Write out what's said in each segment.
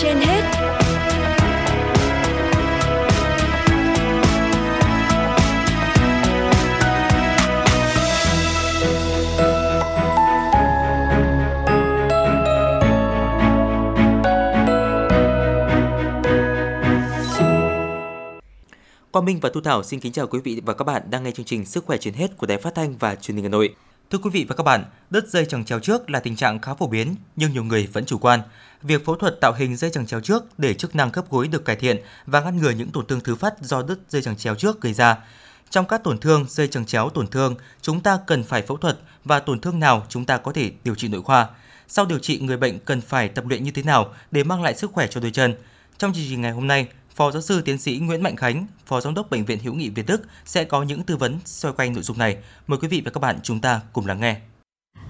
trên hết Quang Minh và Thu Thảo xin kính chào quý vị và các bạn đang nghe chương trình Sức khỏe trên hết của Đài Phát thanh và Truyền hình Hà Nội. Thưa quý vị và các bạn, đứt dây chằng chéo trước là tình trạng khá phổ biến nhưng nhiều người vẫn chủ quan. Việc phẫu thuật tạo hình dây chằng chéo trước để chức năng khớp gối được cải thiện và ngăn ngừa những tổn thương thứ phát do đứt dây chằng chéo trước gây ra. Trong các tổn thương dây chằng chéo tổn thương, chúng ta cần phải phẫu thuật và tổn thương nào chúng ta có thể điều trị nội khoa. Sau điều trị, người bệnh cần phải tập luyện như thế nào để mang lại sức khỏe cho đôi chân. Trong chương trình ngày hôm nay, Phó giáo sư tiến sĩ Nguyễn Mạnh Khánh, Phó giám đốc Bệnh viện Hữu nghị Việt Đức sẽ có những tư vấn xoay quanh nội dung này. Mời quý vị và các bạn chúng ta cùng lắng nghe.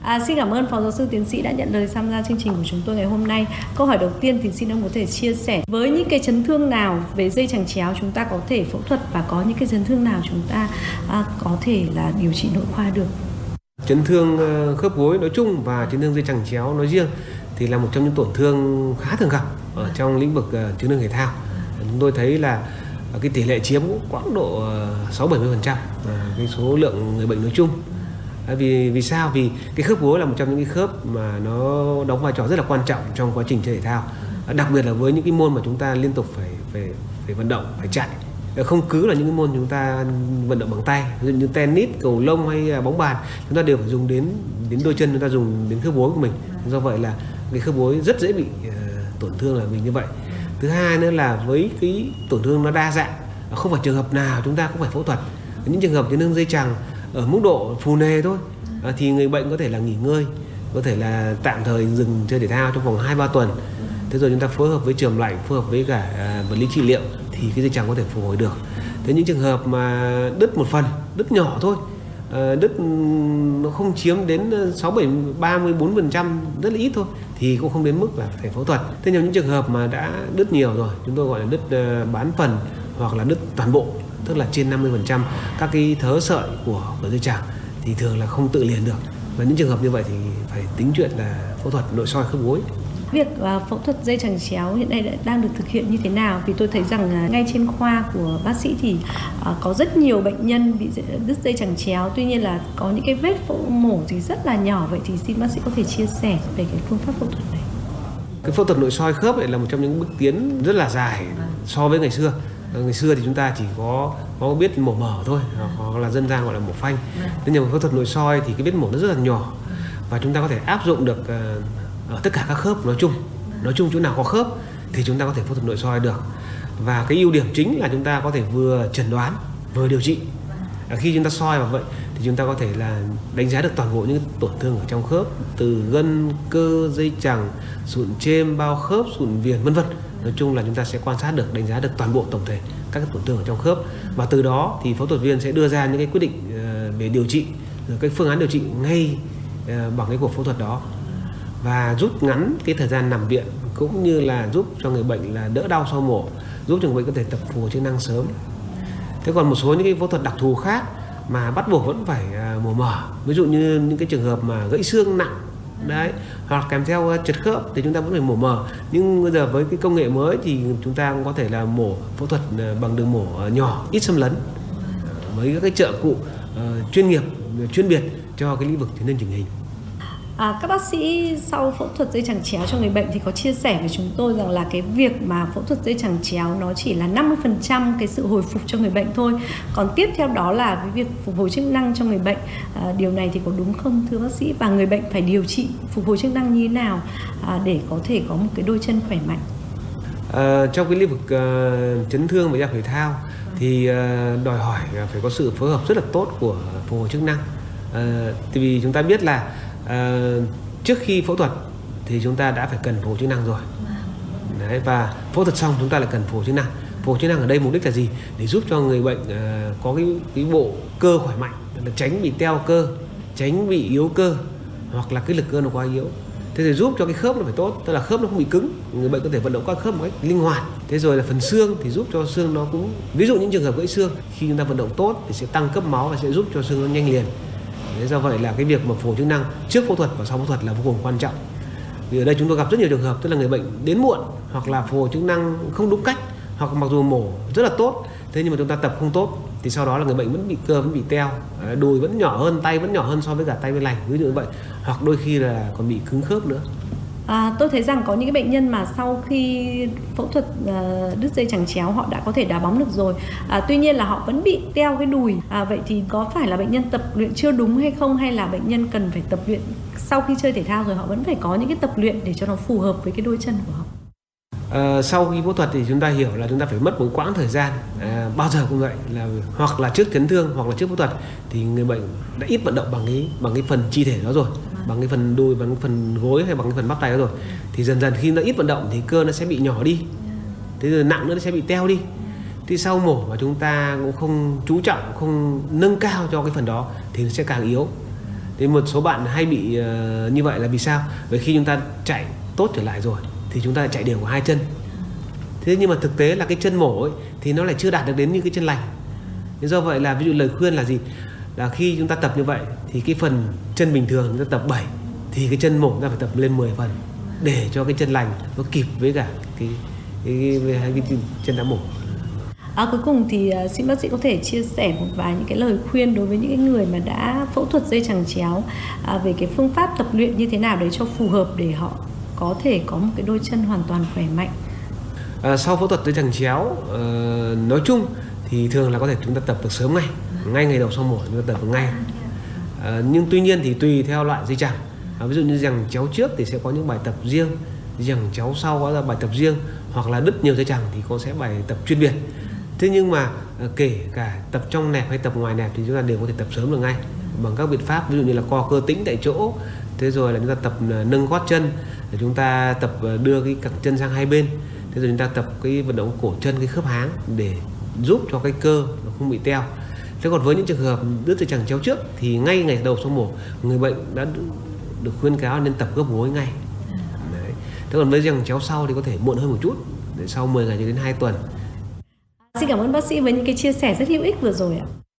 À, xin cảm ơn Phó giáo sư tiến sĩ đã nhận lời tham gia chương trình của chúng tôi ngày hôm nay. Câu hỏi đầu tiên thì xin ông có thể chia sẻ với những cái chấn thương nào về dây chằng chéo chúng ta có thể phẫu thuật và có những cái chấn thương nào chúng ta à, có thể là điều trị nội khoa được. Chấn thương ờ, khớp gối nói chung và chấn thương dây chằng chéo nói riêng thì là một trong những tổn thương khá thường gặp ở trong lĩnh vực ờ, chấn thương thể thao chúng tôi thấy là cái tỷ lệ chiếm cũng khoảng độ ờ, 6 70 phần trăm ờ, cái số lượng người bệnh nói chung. Vì vì sao? Vì cái khớp gối là một trong những cái khớp mà nó đóng vai trò rất là quan trọng trong quá trình chơi thể thao. Đặc biệt là với những cái môn mà chúng ta liên tục phải phải phải vận động phải chạy. Ờ, không cứ là những cái môn chúng ta vận động bằng tay ví dụ như tennis cầu lông hay à, bóng bàn chúng ta đều phải dùng đến đến đôi chân chúng ta dùng đến khớp gối của mình. Do vậy là cái khớp gối rất dễ bị uh, tổn thương là vì như vậy thứ hai nữa là với cái tổn thương nó đa dạng, không phải trường hợp nào chúng ta cũng phải phẫu thuật. Những trường hợp chấn thương dây chằng ở mức độ phù nề thôi ờ, thì người bệnh có thể là nghỉ ngơi, có thể là tạm thời dừng chơi thể thao trong vòng hai, ba tuần. Thế rồi chúng ta phối hợp với trường lạnh, phối hợp với cả à, vật lý trị liệu thì cái dây chằng có thể phục hồi được. Thế những trường hợp mà đứt một phần, đứt nhỏ thôi Ờ, đất ừ, nó không chiếm đến 6 7 34 phần trăm rất là ít thôi thì cũng không đến mức là phải phẫu thuật. Thế nhưng những trường hợp mà đã đứt nhiều rồi, chúng tôi gọi là đứt ờ, bán phần hoặc là đứt toàn bộ, tức là trên 50% các cái thớ sợi của của dây chằng thì thường là không tự liền được. Và những trường hợp như vậy thì phải tính chuyện là phẫu thuật nội soi khớp gối việc à, phẫu thuật dây chằng chéo hiện nay đang được thực hiện như thế nào? Vì tôi thấy rằng à, ngay trên khoa của bác sĩ thì à, có rất nhiều bệnh nhân bị đứt dây chằng chéo. Tuy nhiên là có những cái vết phẫu mổ thì rất là nhỏ. Vậy thì xin bác sĩ có thể chia sẻ về cái phương pháp phẫu thuật này. Cái phẫu thuật nội soi khớp này là một trong những bước tiến rất là dài so với ngày xưa. Ờ, ngày xưa thì chúng ta chỉ có có biết mổ mở thôi, hoặc là dân gian gọi là mổ phanh. Nhưng mà phẫu thuật nội soi thì cái vết mổ nó rất là nhỏ và chúng ta có thể áp dụng được ờ, ở tất cả các khớp nói chung nói chung chỗ nào có khớp thì chúng ta có thể phẫu thuật nội soi được. Và cái ưu điểm chính là chúng ta có thể vừa chẩn đoán, vừa điều trị. Khi chúng ta soi vào vậy thì chúng ta có thể là đánh giá được toàn bộ những tổn thương ở trong khớp, từ gân, cơ, dây chằng, sụn chêm, bao khớp, sụn viền, vân vân. Nói chung là chúng ta sẽ quan sát được, đánh giá được toàn bộ tổng thể các cái tổn thương ở trong khớp. Và từ đó thì phẫu thuật viên sẽ đưa ra những cái quyết định ờ, về điều trị, rồi cái phương án điều trị ngay ờ, bằng cái cuộc phẫu thuật đó và rút ngắn cái thời gian nằm viện cũng như là giúp cho người bệnh là đỡ đau sau mổ giúp cho người bệnh có thể tập phục chức năng sớm. Thế còn một số những cái phẫu thuật đặc thù khác mà bắt buộc vẫn phải à, mổ mở ví dụ như những cái trường hợp mà gãy xương nặng đấy hoặc kèm theo à, trật khớp thì chúng ta vẫn phải mổ mở nhưng bây giờ với cái công nghệ mới thì chúng ta cũng có thể là mổ phẫu thuật à, bằng đường mổ nhỏ ít xâm lấn với các cái trợ cụ uh, chuyên nghiệp chuyên biệt cho cái lĩnh vực chấn thương chỉnh hình. À, các bác sĩ sau phẫu thuật dây chằng chéo cho người bệnh thì có chia sẻ với chúng tôi rằng là cái việc mà phẫu thuật dây chằng chéo nó chỉ là 50% cái sự hồi phục cho người bệnh thôi. Còn tiếp theo đó là cái việc phục hồi chức năng cho người bệnh. À, điều này thì có đúng không thưa bác sĩ? Và người bệnh phải điều trị phục hồi chức năng như thế nào à, để có thể có một cái đôi chân khỏe mạnh? À, trong cái lĩnh vực uh, chấn thương và y thể thao thì uh, đòi hỏi phải có sự phối hợp rất là tốt của phục hồi chức năng. Uh, vì chúng ta biết là à, trước khi phẫu thuật thì chúng ta đã phải cần phục hồi chức năng rồi. Đấy, và phẫu thuật xong chúng ta lại cần phục hồi chức năng. Phục hồi chức năng ở đây mục đích là gì? Để giúp cho người bệnh uh, có cái cái bộ cơ khỏe mạnh là tránh bị teo cơ tránh bị yếu cơ hoặc là cái lực cơ nó quá yếu. Thế thì giúp cho cái khớp nó phải tốt tức là khớp nó không bị cứng người bệnh có thể vận động các khớp một cách linh hoạt. Thế rồi là phần xương thì giúp cho xương nó cũng ví dụ những trường hợp gãy xương khi chúng ta vận động tốt thì sẽ tăng cấp máu và sẽ giúp cho xương nó nhanh liền. Thế do vậy là cái việc mà phục hồi chức năng trước phẫu thuật và sau phẫu thuật là vô cùng quan trọng. vì ở đây chúng tôi gặp rất nhiều trường hợp, tức là người bệnh đến muộn hoặc là phục hồi chức năng không đúng cách hoặc mặc dù mổ rất là tốt, thế nhưng mà chúng ta tập không tốt thì sau đó là người bệnh vẫn bị cơ, vẫn bị teo. Đùi vẫn nhỏ hơn, tay vẫn nhỏ hơn so với cả tay bên lành, ví dụ như vậy. Hoặc đôi khi là còn bị cứng khớp nữa. À, tôi thấy rằng có những cái bệnh nhân mà sau khi phẫu thuật uh, đứt dây chẳng chéo họ đã có thể đá bóng được rồi. À, tuy nhiên là họ vẫn bị teo cái đùi. À, vậy thì có phải là bệnh nhân tập luyện chưa đúng hay không hay là bệnh nhân cần phải tập luyện sau khi chơi thể thao rồi họ vẫn phải có những cái tập luyện để cho nó phù hợp với cái đôi chân của họ? À, sau khi phẫu thuật thì chúng ta hiểu là chúng ta phải mất một quãng thời gian à, bao giờ cũng vậy là hoặc là trước chấn thương hoặc là trước phẫu thuật thì người bệnh đã ít vận động bằng cái bằng cái phần chi thể đó rồi bằng cái phần đùi bằng cái phần gối hay bằng cái phần bắp tay đó rồi. Thì dần dần khi nó ít vận động thì cơ nó sẽ bị nhỏ đi thế rồi nặng nữa nó sẽ bị teo đi. Thì sau mổ mà chúng ta cũng không chú trọng không nâng cao cho cái phần đó thì nó sẽ càng yếu. Thì một số bạn hay bị uh, như vậy là vì sao? Bởi khi chúng ta chạy tốt trở lại rồi thì chúng ta lại chạy đều của hai chân. Thế nhưng mà thực tế là cái chân mổ ấy, thì nó lại chưa đạt được đến như cái chân lành. Thế do vậy là ví dụ lời khuyên là gì? Là khi chúng ta tập như vậy thì cái phần chân bình thường chúng ta tập 7 thì cái chân mổ chúng ta phải tập lên 10 phần để cho cái chân lành nó kịp với cả cái cái, cái, cái, cái chân đã mổ. À, cuối cùng thì uh, xin bác sĩ có thể chia sẻ một vài những cái lời khuyên đối với những cái người mà đã phẫu thuật dây chằng chéo à, về cái phương pháp tập luyện như thế nào để cho phù hợp để họ có thể có một cái đôi chân hoàn toàn khỏe mạnh. À, sau phẫu thuật dây chằng chéo uh, nói chung thì thường là có thể chúng ta tập được sớm ngay ngay ngày đầu sau mổ chúng ta tập được ngay. À, nhưng tuy nhiên thì tùy theo loại dây chẳng à, ví dụ như rằng chéo trước thì sẽ có những bài tập riêng rằng chéo sau có là bài tập riêng hoặc là đứt nhiều dây chẳng thì con sẽ bài tập chuyên biệt. Thế nhưng mà à, kể cả tập trong nẹp hay tập ngoài nẹp thì chúng ta đều có thể tập sớm được ngay bằng các biện pháp ví dụ như là co cơ tĩnh tại chỗ thế rồi là chúng ta tập ờ, nâng gót chân, để chúng ta tập ờ, đưa cái cẳng chân sang hai bên. Thế rồi chúng ta tập cái vận động cổ chân, cái khớp háng để giúp cho cái cơ nó không bị teo. Thế còn với những trường hợp đứt dây chẳng chéo trước thì ngay ngày đầu sau mổ người bệnh đã được khuyên cáo nên tập gấp gối ngay. Đấy. thế còn với rằng chéo sau thì có thể muộn hơn một chút, để sau 10 ngày cho đến 2 tuần. Xin cảm ơn bác sĩ với những cái chia sẻ rất hữu ích vừa rồi ạ.